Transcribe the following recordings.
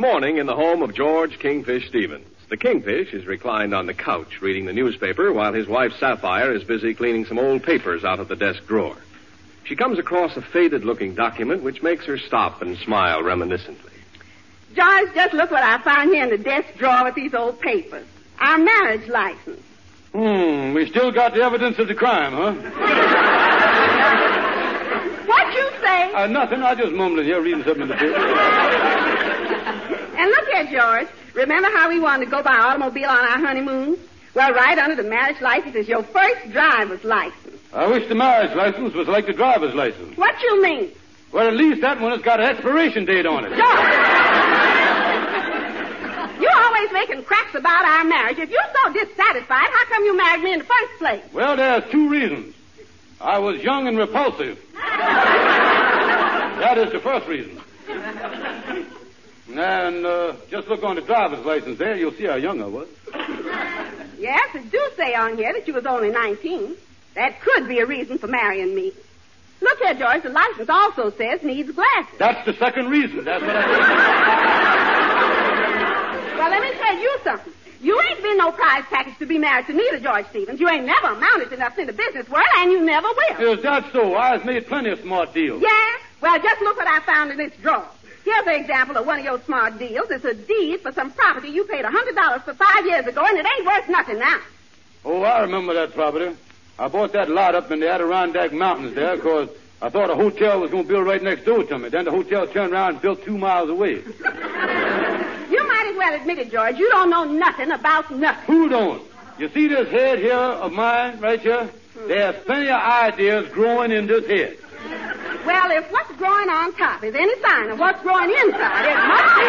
Morning in the home of George Kingfish Stevens. The Kingfish is reclined on the couch reading the newspaper while his wife Sapphire is busy cleaning some old papers out of the desk drawer. She comes across a faded looking document which makes her stop and smile reminiscently. George, just look what I found here in the desk drawer with these old papers. Our marriage license. Hmm, we still got the evidence of the crime, huh? What you say? Uh, nothing. I just mumbling here, reading something in the paper. And look here, George. Remember how we wanted to go by automobile on our honeymoon? Well, right under the marriage license is your first driver's license. I wish the marriage license was like the driver's license. What you mean? Well, at least that one has got an expiration date on it. George! You're always making cracks about our marriage. If you're so dissatisfied, how come you married me in the first place? Well, there's two reasons. I was young and repulsive. that is the first reason. And uh, just look on the driver's license there, you'll see how young I was. Yes, it do say on here that you was only 19. That could be a reason for marrying me. Look here, George, the license also says needs glasses. That's the second reason. That's what I Well, let me tell you something. You ain't been no prize package to be married to neither, George Stevens. You ain't never amounted to nothing in the business world, and you never will. Is that so? I've made plenty of smart deals. Yeah? Well, just look what I found in this drawer. Here's an example of one of your smart deals. It's a deed for some property you paid a $100 for five years ago, and it ain't worth nothing now. Oh, I remember that property. I bought that lot up in the Adirondack Mountains there because I thought a hotel was going to build right next door to me. Then the hotel turned around and built two miles away. You might as well admit it, George. You don't know nothing about nothing. Who don't? You see this head here of mine right here? There's plenty of ideas growing in this head. Well, if what's growing on top is any sign of what's growing inside, it must be.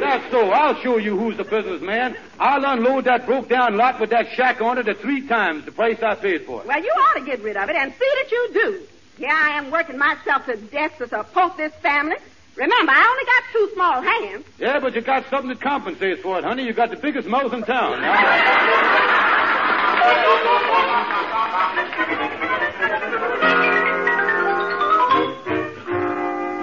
That's so. I'll show you who's the businessman. I'll unload that broke down lot with that shack on it at three times the price I paid for it. Well, you ought to get rid of it, and see that you do. Here I am working myself to death to support this family. Remember, I only got two small hands. Yeah, but you got something that compensates for it, honey. You got the biggest mouth in town. Thank you.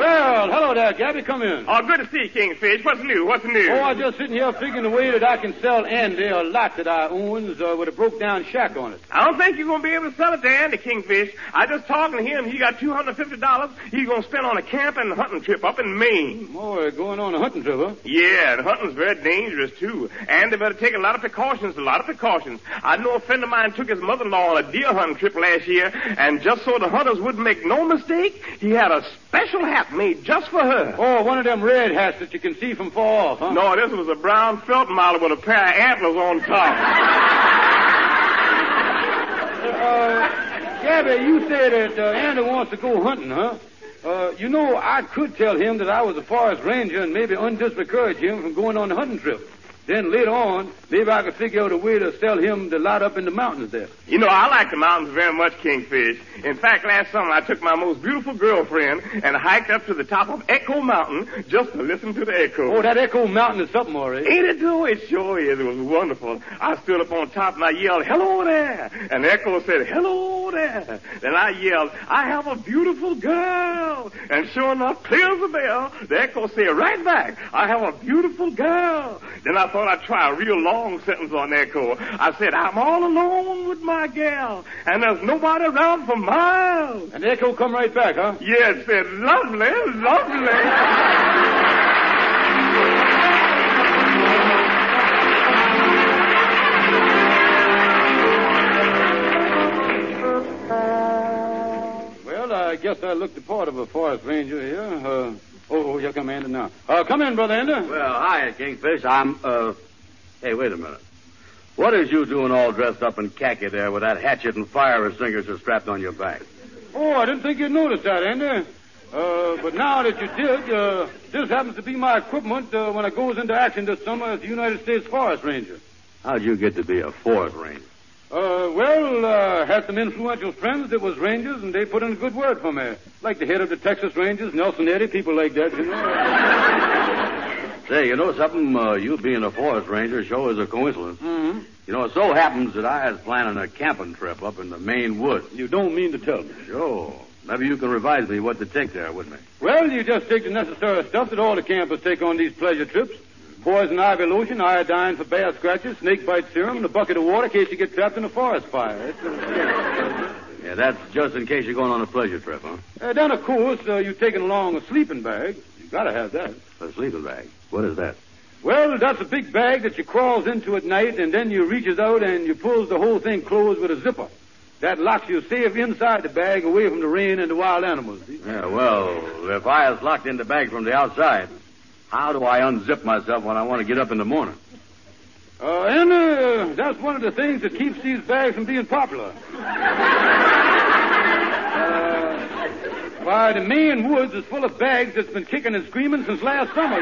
Well, hello there, Gabby. Come in. Oh, good to see you, Kingfish. What's new? What's new? Oh, I'm just sitting here figuring the way that I can sell Andy a lot that I owns uh, with a broke down shack on it. I don't think you're going to be able to sell it to Andy Kingfish. I just talking to him. He got $250 he's going to spend on a camping and hunting trip up in Maine. Boy, going on a hunting trip, huh? Yeah, and hunting's very dangerous, too. Andy better take a lot of precautions, a lot of precautions. I know a friend of mine took his mother-in-law on a deer hunting trip last year, and just so the hunters wouldn't make no mistake, he had a special hat made just for her. Oh, one of them red hats that you can see from far off, huh? No, this was a brown felt model with a pair of antlers on top. Uh, Gabby, you say that uh, Andy wants to go hunting, huh? Uh, you know, I could tell him that I was a forest ranger and maybe undiscourage him from going on the hunting trip. Then later on, maybe I could figure out a way to sell him the lot up in the mountains there. You know, I like the mountains very much, Kingfish. In fact, last summer I took my most beautiful girlfriend and hiked up to the top of Echo Mountain just to listen to the echo. Oh, that Echo Mountain is something, all right. Ain't it though? It sure is. It was wonderful. I stood up on top and I yelled, hello there. And the echo said, hello there. Then I yelled, I have a beautiful girl. And sure enough, clear as a bell, the echo said right back, I have a beautiful girl. Then I thought I'd try a real long sentence on the echo. I said, I'm all alone with my gal, and there's nobody around for miles. And the echo come right back, huh? Yeah, it said, lovely, lovely. I guess I looked the part of a forest ranger here. Uh, oh, here come Andy now. Uh, come in, Brother Andy. Well, hi, Kingfish. I'm, uh... Hey, wait a minute. What is you doing all dressed up in khaki there with that hatchet and fire extinguisher strapped on your back? Oh, I didn't think you'd notice that, Andy. Uh, but now that you did, uh, this happens to be my equipment uh, when I goes into action this summer as the United States Forest Ranger. How'd you get to be a forest ranger? Uh, well, uh, had some influential friends that was rangers, and they put in a good word for me. Like the head of the Texas Rangers, Nelson Eddy, people like that, you know. Say, you know something? Uh, you being a forest ranger sure is a coincidence. mm-hmm. You know, it so happens that I was planning a camping trip up in the Maine woods. You don't mean to tell me. Sure. Maybe you can revise me what to take there with me. Well, you just take the necessary stuff that all the campers take on these pleasure trips. Poison ivy lotion, iodine for bear scratches, snake bite serum, and a bucket of water in case you get trapped in a forest fire. Yeah, that's just in case you're going on a pleasure trip, huh? uh, then, of course, uh, you're taking along a sleeping bag. You gotta have that. A sleeping bag. What is that? Well, that's a big bag that you crawls into at night, and then you reaches out and you pulls the whole thing closed with a zipper. That locks you safe inside the bag, away from the rain and the wild animals. Yeah, well, if I was locked in the bag from the outside, how do I unzip myself when I want to get up in the morning? Uh, and uh, that's one of the things that keeps these bags from being popular. uh, why, the Maine woods is full of bags that's been kicking and screaming since last summer.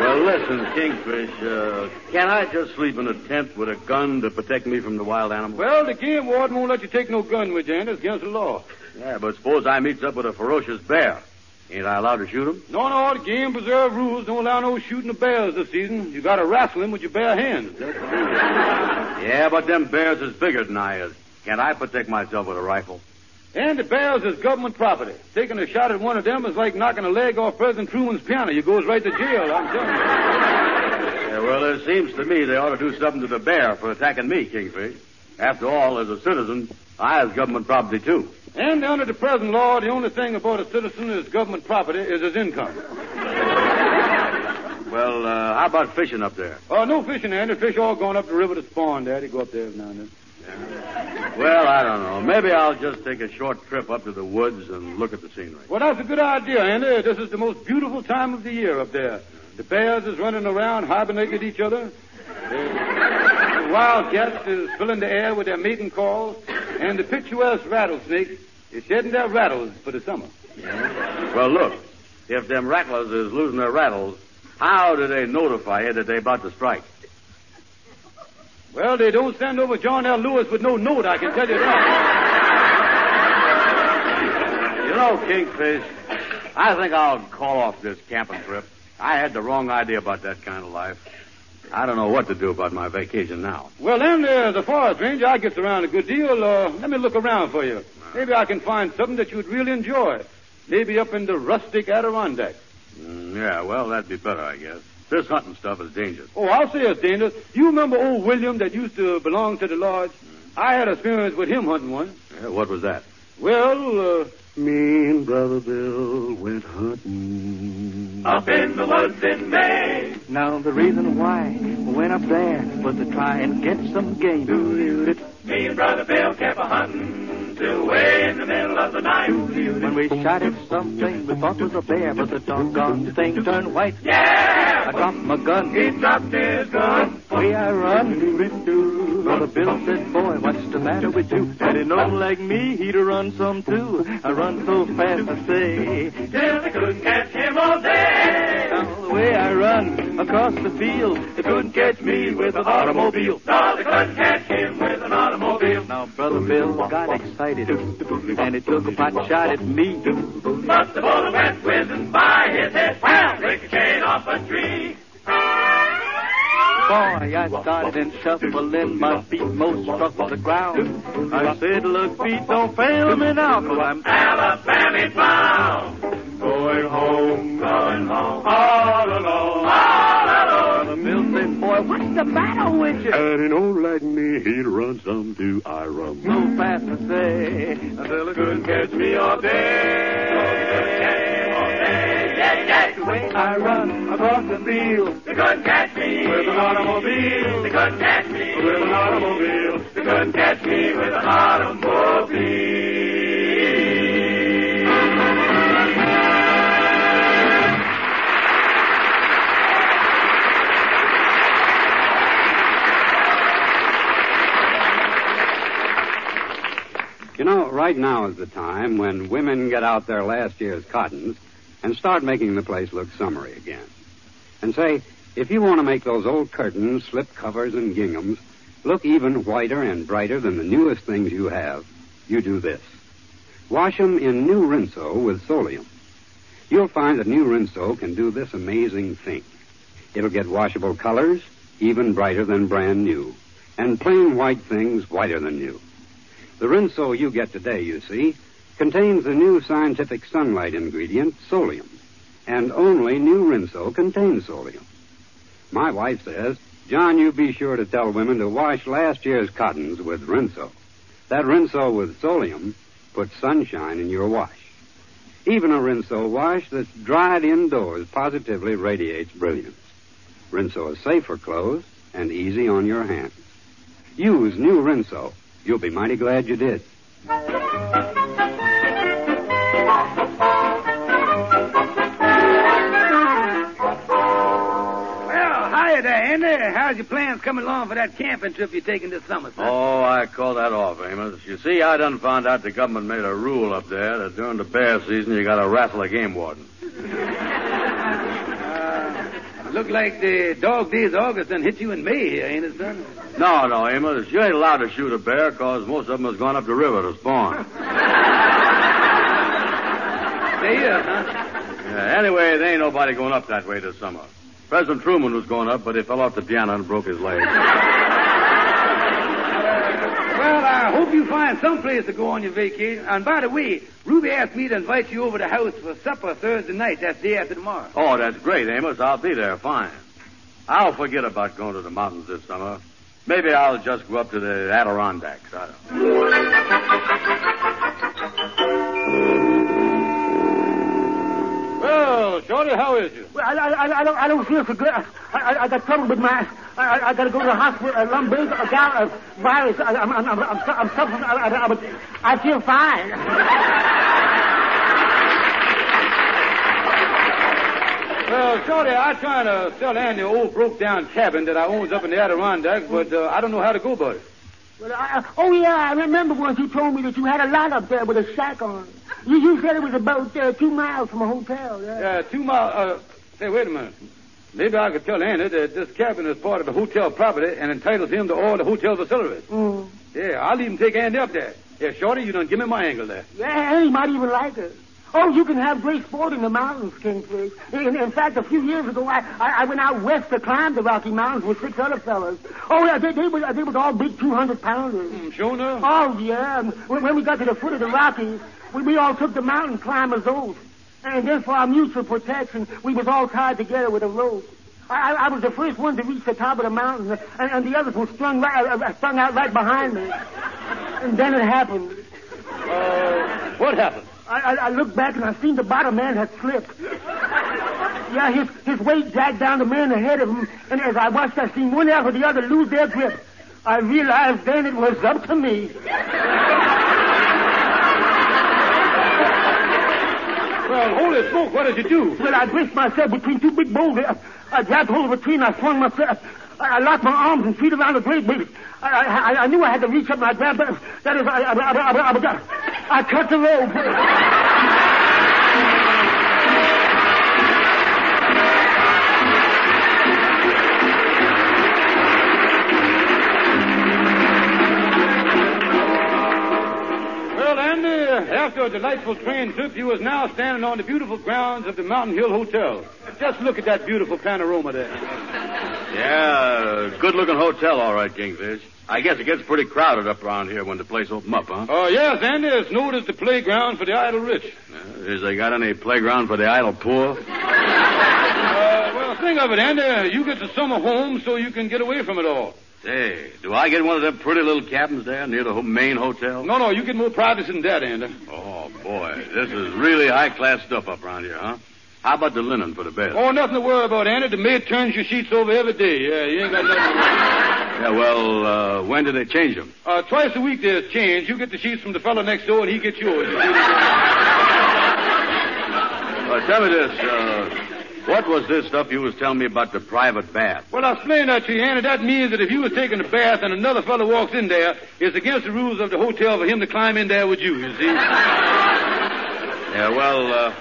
Well, listen, Kingfish, uh, can I just sleep in a tent with a gun to protect me from the wild animals? Well, the game warden won't let you take no gun with you, and it's against the law. Yeah, but suppose I meets up with a ferocious bear. Ain't I allowed to shoot him? No, no, the game preserve rules don't allow no shooting of bears this season. You gotta wrestle him with your bare hands. That's the rule. Yeah, but them bears is bigger than I is. Can't I protect myself with a rifle? And the bears is government property. Taking a shot at one of them is like knocking a leg off President Truman's piano. You goes right to jail, I'm telling you. Yeah, well, it seems to me they ought to do something to the bear for attacking me, Kingfish. After all, as a citizen, I is government property too. And under the present law, the only thing about a citizen is government property is his income. Well, uh, how about fishing up there? Oh, no fishing, Andy. Fish all going up the river to spawn, Daddy. Go up there every now and then. Well, I don't know. Maybe I'll just take a short trip up to the woods and look at the scenery. Well, that's a good idea, Andy. This is the most beautiful time of the year up there. The bears is running around, hibernating each other. The wildcats is filling the air with their mating calls. And the picturesque rattlesnakes is shedding their rattles for the summer. Well, look, if them rattlers is losing their rattles, how do they notify you that they about to strike? Well, they don't send over John L. Lewis with no note, I can tell you that. You know, Kingfish, I think I'll call off this camping trip. I had the wrong idea about that kind of life. I don't know what to do about my vacation now. Well, then, uh, the forest ranger, I gets around a good deal. Uh, let me look around for you. Maybe I can find something that you'd really enjoy. Maybe up in the rustic Adirondack. Mm, yeah, well, that'd be better, I guess. This hunting stuff is dangerous. Oh, I'll say it's dangerous. You remember old William that used to belong to the lodge? I had experience with him hunting once. Yeah, what was that? Well, uh, Me and Brother Bill went hunting. Up in the woods in Maine. Now the reason why we went up there was to try and get some game. Me and Brother Bill kept a hunting till way in the middle of the night. When we shot at something we thought was a bear, but the doggone thing turned white. Yeah! I dropped my gun. He dropped his gun. Way I run. Brother Bill said, boy, what's the matter with you? Had he known like me, he'd run some too. I run so fast, I say, till they couldn't catch him all day. Now the way I run across the field, they couldn't catch me with an automobile. No, they couldn't catch him an. Now Brother Bill got excited, and he took a pot shot at me. But the bullet went whizzing by his head, wham, ricocheted off a tree. boy, I started in shuffling, my feet most struck on the ground. I said, look, feet, don't fail me now, cause I'm Alabama bound. Going home, going home, all boy, what's the matter with you? And an old like me, he'd run some do I run. So fast to say, until it couldn't catch me all day. Yeah, yeah, the way I run across the field. They couldn't catch me with an automobile. They couldn't catch me with an automobile. They couldn't catch me with an automobile. Right now is the time when women get out their last year's cottons and start making the place look summery again. And say, if you want to make those old curtains, slip covers, and ginghams look even whiter and brighter than the newest things you have, you do this. Wash 'em in new Rinso with Solium. You'll find that new Rinso can do this amazing thing. It'll get washable colors even brighter than brand new, and plain white things whiter than new. The Rinso you get today, you see, contains the new scientific sunlight ingredient, solium. And only new Rinso contains solium. My wife says, John, you be sure to tell women to wash last year's cottons with Rinso. That Rinso with solium puts sunshine in your wash. Even a Rinso wash that's dried indoors positively radiates brilliance. Rinso is safe for clothes and easy on your hands. Use new Rinso. You'll be mighty glad you did. Well, hiya there, Andy. How's your plans coming along for that camping trip you're taking this summer, son? Oh, I call that off, Amos. You see, I done found out the government made a rule up there that during the bear season you gotta wrestle a game warden. Look like the dog days August done hit you in May here, ain't it, son? No, no, Amos. You ain't allowed to shoot a bear because most of them has gone up the river to spawn. Stay here, huh? Yeah, anyway, there ain't nobody going up that way this summer. President Truman was going up, but he fell off the piano and broke his leg. Well, I hope you find some place to go on your vacation. And by the way, Ruby asked me to invite you over to the house for supper Thursday night. That's day after tomorrow. Oh, that's great, Amos. I'll be there. Fine. I'll forget about going to the mountains this summer. Maybe I'll just go up to the Adirondacks. I don't know. Well, Shorty, how is you? Well, I, I, I, don't, I don't feel so good. I, I, I got trouble with my. I, I, I got to go to the hospital. A lumbar, a gout, a virus. I, I'm, I'm, I'm, I'm, I'm suffering. I, I, I, I feel fine. Well, Shorty, I trying to sell Andy an old broke down cabin that I owns up in the Adirondacks, but uh, I don't know how to go about it. Well, I, oh yeah, I remember once you told me that you had a lot up there with a shack on. You, you said it was about uh, two miles from a hotel. Yeah. Yeah, two miles. Uh, say, wait a minute. Maybe I could tell Andy that this cabin is part of the hotel property and entitles him to all the hotel facilities. Mm. Yeah, I'll even take Andy up there. Yeah, Shorty, you done give me my angle there. Yeah, he might even like it. Oh, you can have great sport in the mountains, Kingfish. In, in fact, a few years ago, I, I, I went out west to climb the Rocky Mountains with six other fellas. Oh, yeah, they, they, were, they was all big 200-pounders. Mm, sure enough. Oh, yeah. When, when we got to the foot of the Rockies, we, we all took the mountain climbers oath. And then for our mutual protection, we was all tied together with a rope. I, I- was the first one to reach the top of the mountain, and, and the others were strung, right, uh, uh, strung out right behind me. And then it happened. Uh, what happened? I, I, I looked back and I seen the bottom man had slipped. Yeah, his, his weight dragged down the man ahead of him, and as I watched, I seen one after the other lose their grip. I realized then it was up to me. Well, holy smoke, what did you do? Well, I braced myself between two big boulders. I grabbed hold of a tree and I swung myself. I, I locked my arms and feet around the great big. I, I, I- knew I had to reach up and I grabbed. That is, I, I, I, I, I, I cut the rope. After a delightful train trip, you was now standing on the beautiful grounds of the Mountain Hill Hotel. Just look at that beautiful panorama there. Yeah, good looking hotel, all right, Kingfish. I guess it gets pretty crowded up around here when the place opens up, huh? Oh, yes, Andy. It's known as the playground for the idle rich. Uh, is they got any playground for the idle poor? Uh, well, think of it, Andy. You get the summer home so you can get away from it all. Say, do I get one of them pretty little cabins there near the main hotel? No, no, you get more privacy than that, Andy. Oh, boy. This is really high class stuff up around here, huh? How about the linen for the bed? Oh, nothing to worry about, Andy. The maid turns your sheets over every day. Yeah, you ain't got nothing to worry Yeah, well, uh, when do they change them? Uh, twice a week there's change. You get the sheets from the fellow next door, and he gets yours. Well, tell me this, uh, what was this stuff you was telling me about the private bath? Well, I'll explain that to you, Andy. That means that if you was taking a bath and another fellow walks in there, it's against the rules of the hotel for him to climb in there with you, you see? Yeah, well, uh,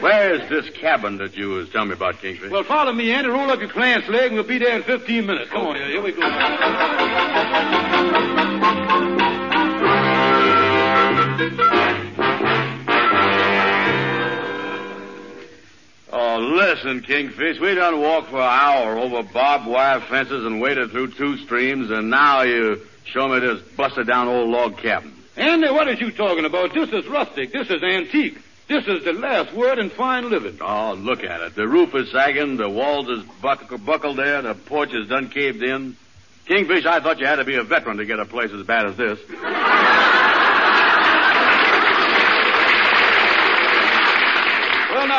where is this cabin that you was telling me about, Kingfish? Well, follow me, Andy. Roll up your pants leg, and we'll be there in 15 minutes. Come on, here. Here we go. listen, Kingfish, we done walked for an hour over barbed wire fences and waded through two streams, and now you show me this busted down old log cabin. Andy, what is you talking about? This is rustic. This is antique. This is the last word in fine living. Oh, look at it. The roof is sagging, the walls is buck- buckled there, the porch is done caved in. Kingfish, I thought you had to be a veteran to get a place as bad as this.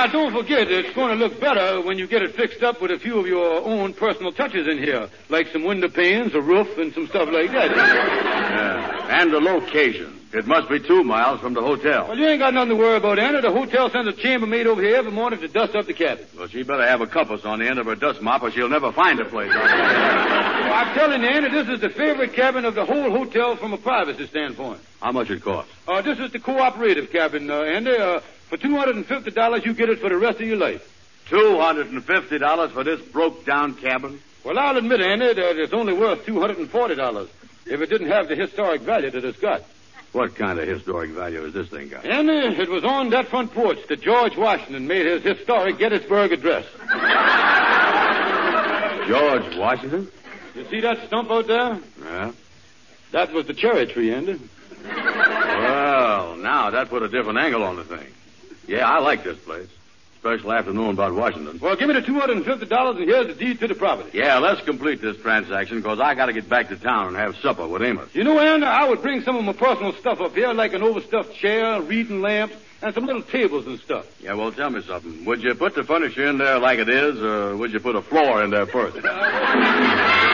Now, don't forget, it's going to look better when you get it fixed up with a few of your own personal touches in here, like some window panes, a roof, and some stuff like that. Yeah. And the location. It must be two miles from the hotel. Well, you ain't got nothing to worry about, Anna. The hotel sends a chambermaid over here every morning to dust up the cabin. Well, she better have a compass on the end of her dust mop or she'll never find a place. Well, I'm telling you, Anna, this is the favorite cabin of the whole hotel from a privacy standpoint. How much it costs? Uh, this is the cooperative cabin, uh, Andy. Uh, for $250, you get it for the rest of your life. $250 for this broke down cabin? Well, I'll admit, Andy, that it's only worth $240 if it didn't have the historic value that it's got. What kind of historic value has this thing got? Andy, it was on that front porch that George Washington made his historic Gettysburg Address. George Washington? You see that stump out there? Yeah. That was the cherry tree, Andy. Well, now that put a different angle on the thing. Yeah, I like this place. Especially after knowing about Washington. Well, give me the $250 and here's the deed to the property. Yeah, let's complete this transaction because I got to get back to town and have supper with Amos. You know, Andy, I would bring some of my personal stuff up here, like an overstuffed chair, reading lamp, and some little tables and stuff. Yeah, well, tell me something. Would you put the furniture in there like it is, or would you put a floor in there first?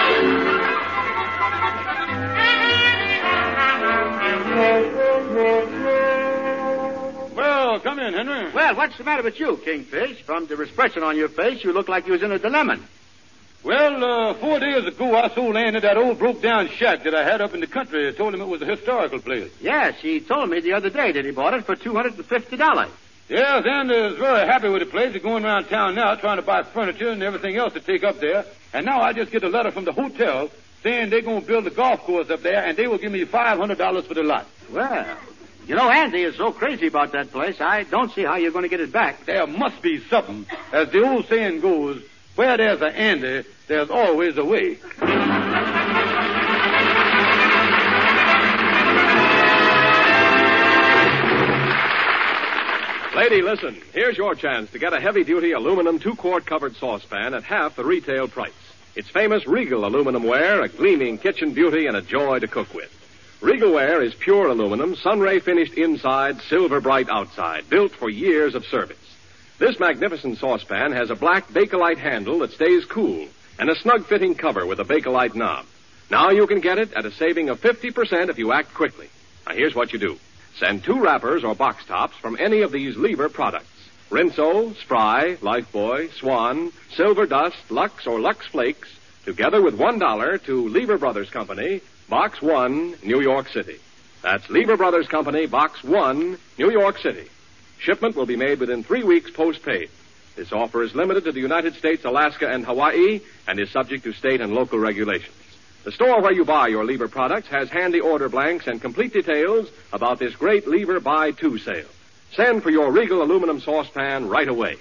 Well, what's the matter with you, Kingfish? From the expression on your face, you look like you was in a dilemma. Well, uh, four days ago, I sold Andy that old broke-down shack that I had up in the country. I told him it was a historical place. Yes, he told me the other day that he bought it for $250. Yes, Andy is very happy with the place. He's going around town now trying to buy furniture and everything else to take up there. And now I just get a letter from the hotel saying they're going to build a golf course up there and they will give me $500 for the lot. Well, you know, Andy is so crazy about that place, I don't see how you're going to get it back. There must be something. As the old saying goes, where there's an Andy, there's always a way. Lady, listen. Here's your chance to get a heavy duty aluminum two quart covered saucepan at half the retail price. It's famous Regal aluminum ware, a gleaming kitchen beauty and a joy to cook with. Regal ware is pure aluminum, sunray finished inside, silver bright outside, built for years of service. This magnificent saucepan has a black Bakelite handle that stays cool and a snug fitting cover with a Bakelite knob. Now you can get it at a saving of 50% if you act quickly. Now here's what you do. Send two wrappers or box tops from any of these lever products. Rinso, Spry, Lifebuoy, Swan, Silver Dust, Lux, or Lux Flakes, together with one dollar to Lever Brothers Company, Box 1, New York City. That's Lever Brothers Company, Box 1, New York City. Shipment will be made within three weeks post-paid. This offer is limited to the United States, Alaska, and Hawaii, and is subject to state and local regulations. The store where you buy your Lever products has handy order blanks and complete details about this great Lever Buy Two sale. Send for your Regal aluminum saucepan right away.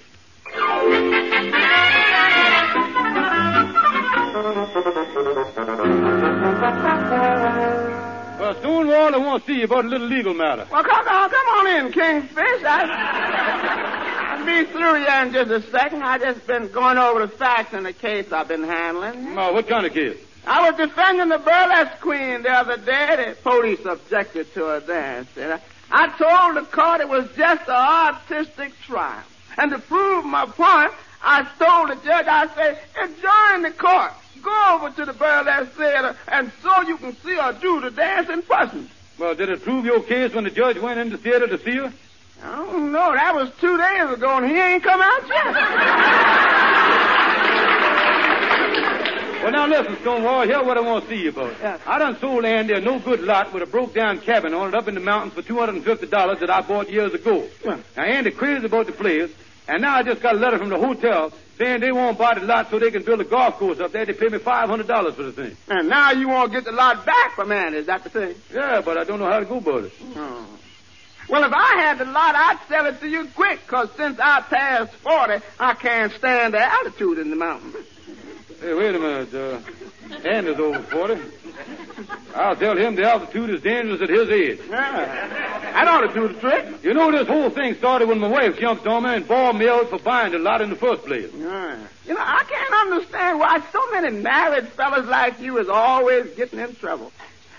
I want to see you about a little legal matter. Well, come on, come on in, Kingfish. I, I'll be through here in just a second. I just been going over the facts in the case I've been handling. Oh, what kind of case? I was defending the burlesque queen the other day. The police objected to her dance. And I, I told the court it was just an artistic trial. And to prove my point, I told the judge, I said, adjourn the court. Go over to the burlesque theater and so you can see her do the dance in person. Well, did it prove your case when the judge went in the theater to see you? I don't. That was two days ago and he ain't come out yet. Well, now listen, Stonewall, here's what I want to see you about. Yeah. I done sold Andy a no good lot with a broke down cabin on it up in the mountains for $250 that I bought years ago. Now, Andy crazy about the place, and now I just got a letter from the hotel saying they won't buy the lot so they can build a golf course up there. They pay me $500 for the thing. And now you want to get the lot back from Andy, is that the thing? Yeah, but I don't know how to go about it. Oh. Well, if I had the lot, I'd sell it to you quick, because since I passed 40, I can't stand the altitude in the mountains. Hey, wait a minute. Uh, Andy's over 40. I'll tell him the altitude is dangerous at his age. Yeah. That ought to do the trick. You know, this whole thing started when my wife jumped on me and bawled me out for buying the lot in the first place. Yeah. You know, I can't understand why so many married fellas like you is always getting in trouble.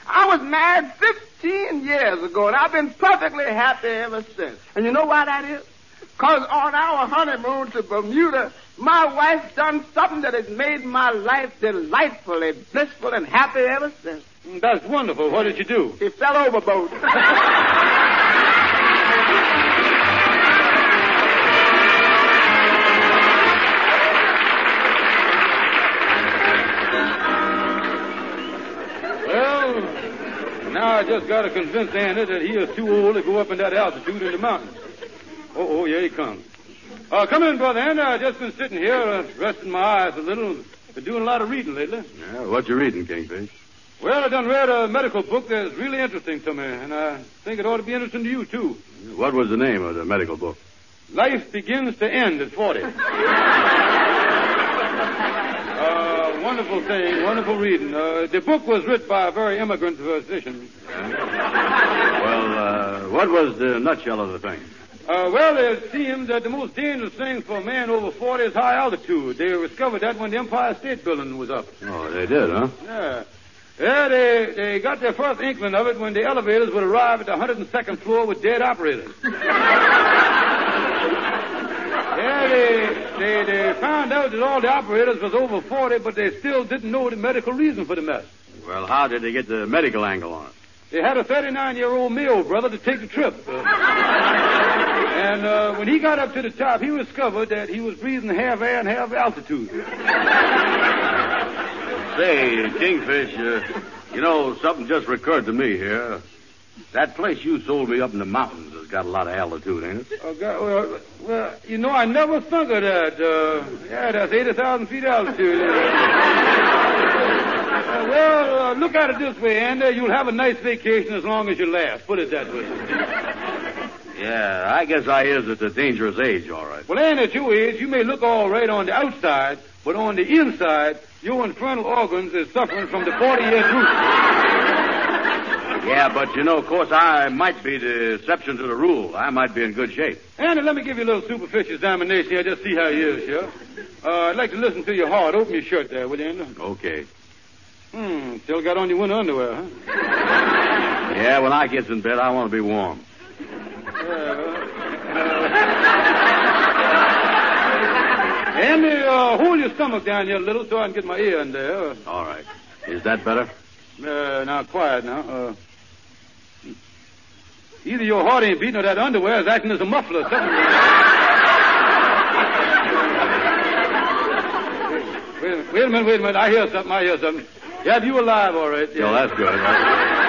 I was married 15 years ago, and I've been perfectly happy ever since. And you know why that is? Because on our honeymoon to Bermuda, my wife done something that has made my life delightfully blissful and happy ever since. That's wonderful. What did you do? She fell overboard. Well, now I just got to convince Andy that he is too old to go up in that altitude in the mountains. Oh, oh, here he comes. Uh, come in, brother Andy. I've just been sitting here, uh, resting my eyes a little. Been doing a lot of reading lately. Yeah, what you reading, Kingfish? Well, I done read a medical book that's really interesting to me, and I think it ought to be interesting to you, too. What was the name of the medical book? Life begins to end at 40. uh, wonderful thing, wonderful reading. Uh, the book was written by a very immigrant physician. Well, uh, what was the nutshell of the thing? Uh, well, it seems that the most dangerous thing for a man over 40 is high altitude. They discovered that when the Empire State Building was up. Oh, they did, huh? Yeah. Yeah, they, they got their first inkling of it when the elevators would arrive at the 102nd floor with dead operators. yeah, they, they, they found out that all the operators was over 40, but they still didn't know the medical reason for the mess. Well, how did they get the medical angle on it? They had a 39-year-old Mayo brother to take the trip. Uh, and uh, when he got up to the top, he discovered that he was breathing half air and half altitude. Say, Kingfish, uh, you know, something just recurred to me here. That place you sold me up in the mountains has got a lot of altitude, ain't it? Oh, God, well, well, you know, I never thunk of that. Uh, yeah, that's 80,000 feet altitude. Uh, well, uh, look at it this way, Andy. You'll have a nice vacation as long as you last. Put it that way. Yeah, I guess I is at a dangerous age, all right. Well, Andy, at your age, you may look all right on the outside, but on the inside, your infernal organs is suffering from the 40-year truth. Yeah, but you know, of course, I might be the exception to the rule. I might be in good shape. Andy, let me give you a little superficial examination here, just see how you is, here. Uh, I'd like to listen to your heart. Open your shirt there, will you, Andy? Okay. Hmm, still got on your winter underwear, huh? Yeah, when I gets in bed, I want to be warm. Andy, uh, hold your stomach down here a little so I can get my ear in there. All right. Is that better? Uh, now, quiet now. Uh, either your heart ain't beating or that underwear is acting as a muffler. Something. wait, wait a minute, wait a minute. I hear something, I hear something. Yeah, you alive, all right. Yeah, that's good.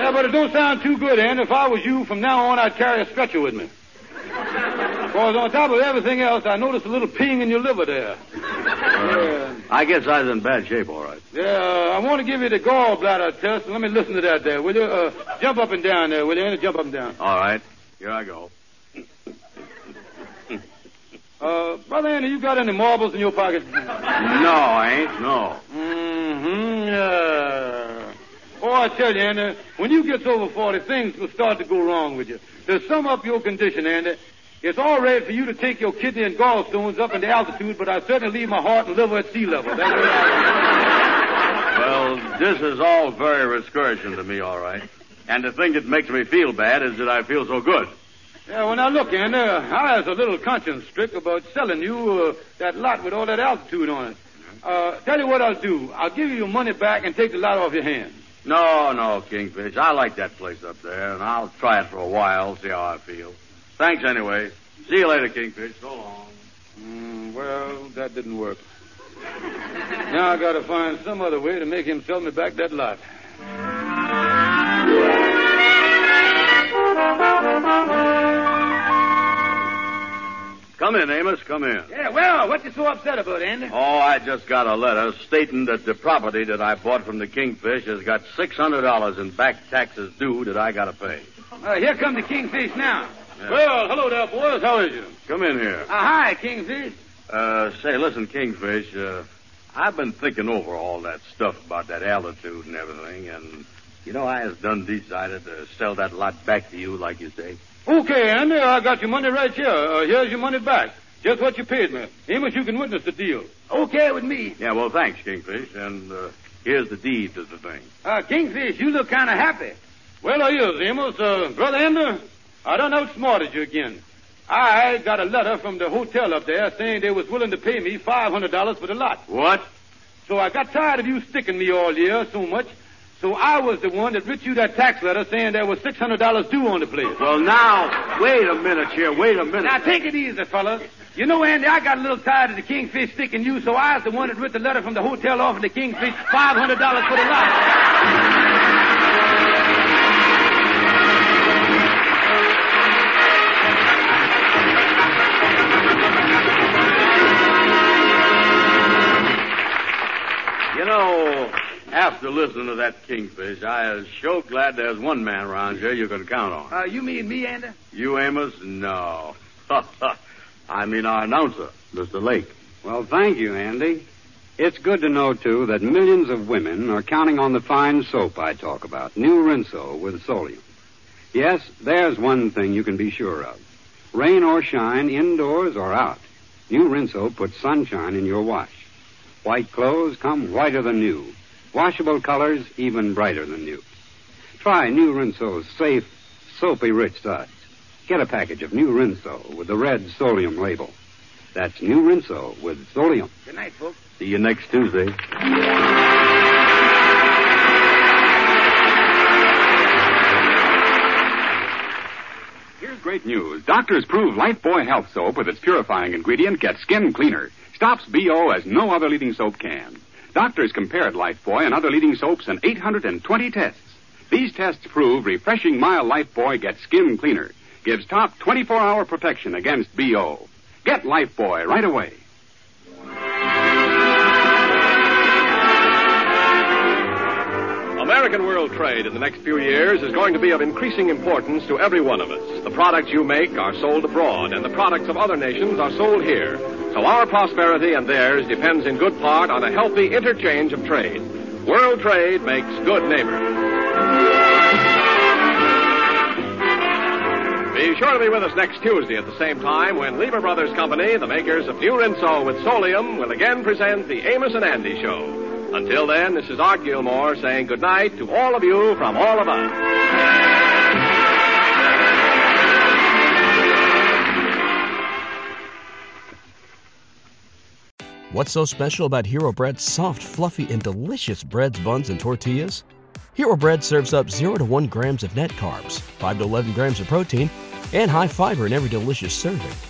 Yeah, but it don't sound too good, Ann. If I was you, from now on, I'd carry a stretcher with me. Because on top of everything else, I noticed a little ping in your liver there. Yeah. I guess I was in bad shape, all right. Yeah, I want to give you the gallbladder test. Let me listen to that there, will you? Uh, jump up and down there, will you? Andy? Jump up and down. All right. Here I go. Uh, Brother Andy, you got any marbles in your pocket? No, I ain't. No. Mm-hmm. Yeah. I tell you, Andy, when you get over 40, things will start to go wrong with you. To sum up your condition, Andy, it's all right for you to take your kidney and gallstones up into altitude, but I certainly leave my heart and liver at sea level. That's what I Well, this is all very discouraging to me, all right. And the thing that makes me feel bad is that I feel so good. Yeah, well, now look, Andy, I has a little conscience trick about selling you uh, that lot with all that altitude on it. Uh, tell you what I'll do. I'll give you your money back and take the lot off your hands. No, no, Kingfish. I like that place up there, and I'll try it for a while, see how I feel. Thanks anyway. See you later, Kingfish. So long. Mm, well, that didn't work. now I gotta find some other way to make him sell me back that lot. Come in, Amos. Come in. Yeah, well, what you so upset about, Andy? Oh, I just got a letter stating that the property that I bought from the Kingfish has got six hundred dollars in back taxes due that I gotta pay. Uh, here come the Kingfish now. Well, hello there, boys. How is you? Come in here. Uh, hi, Kingfish. Uh, say, listen, Kingfish, uh, I've been thinking over all that stuff about that altitude and everything, and, you know, I has done decided to sell that lot back to you, like you say. Okay, Andy, I got your money right here. Uh, here's your money back. Just what you paid me. Amos, you can witness the deal. Okay with me. Yeah, well, thanks, Kingfish, and, uh, here's the deed to the thing. Uh, Kingfish, you look kind of happy. Well, I is, Amos. Uh, Brother Ender, I done outsmarted you again. I got a letter from the hotel up there saying they was willing to pay me $500 for the lot. What? So I got tired of you sticking me all year so much. So I was the one that writ you that tax letter saying there was $600 due on the place. Well, now, wait a minute here. Wait a minute. Now, take it easy, fellas. You know, Andy, I got a little tired of the Kingfish sticking you, so I was the one that writ the letter from the hotel offering the Kingfish $500 for the lot. You know, after listening to that Kingfish, I is sure glad there's one man around here you can count on. Uh, you mean me, Andy? You, Amos? No. I mean our announcer, Mr. Lake. Well, thank you, Andy. It's good to know, too, that millions of women are counting on the fine soap I talk about, New Rinso with Solium. Yes, there's one thing you can be sure of. Rain or shine, indoors or out, New Rinso puts sunshine in your wash. White clothes come whiter than new. Washable colors even brighter than new. Try New Rinso's safe, soapy rich suds. Get a package of New Rinso with the red Solium label. That's New Rinso with Solium. Good night, folks. See you next Tuesday. Here's great news. Doctors prove Lifebuoy Health Soap with its purifying ingredient gets skin cleaner. Stops BO as no other leading soap can. Doctors compared Lifebuoy and other leading soaps in 820 tests. These tests prove refreshing mild Lifebuoy gets skin cleaner. Gives top 24-hour protection against BO. Get Lifebuoy right away. American world trade in the next few years is going to be of increasing importance to every one of us. The products you make are sold abroad, and the products of other nations are sold here. So our prosperity and theirs depends in good part on a healthy interchange of trade. World trade makes good neighbors. Be sure to be with us next Tuesday at the same time when Lever Brothers Company, the makers of New Rinso with Solium, will again present the Amos and Andy Show. Until then, this is Art Gilmore saying goodnight to all of you from all of us. What's so special about Hero Bread's soft, fluffy, and delicious breads, buns, and tortillas? Hero Bread serves up 0 to 1 grams of net carbs, 5 to 11 grams of protein, and high fiber in every delicious serving.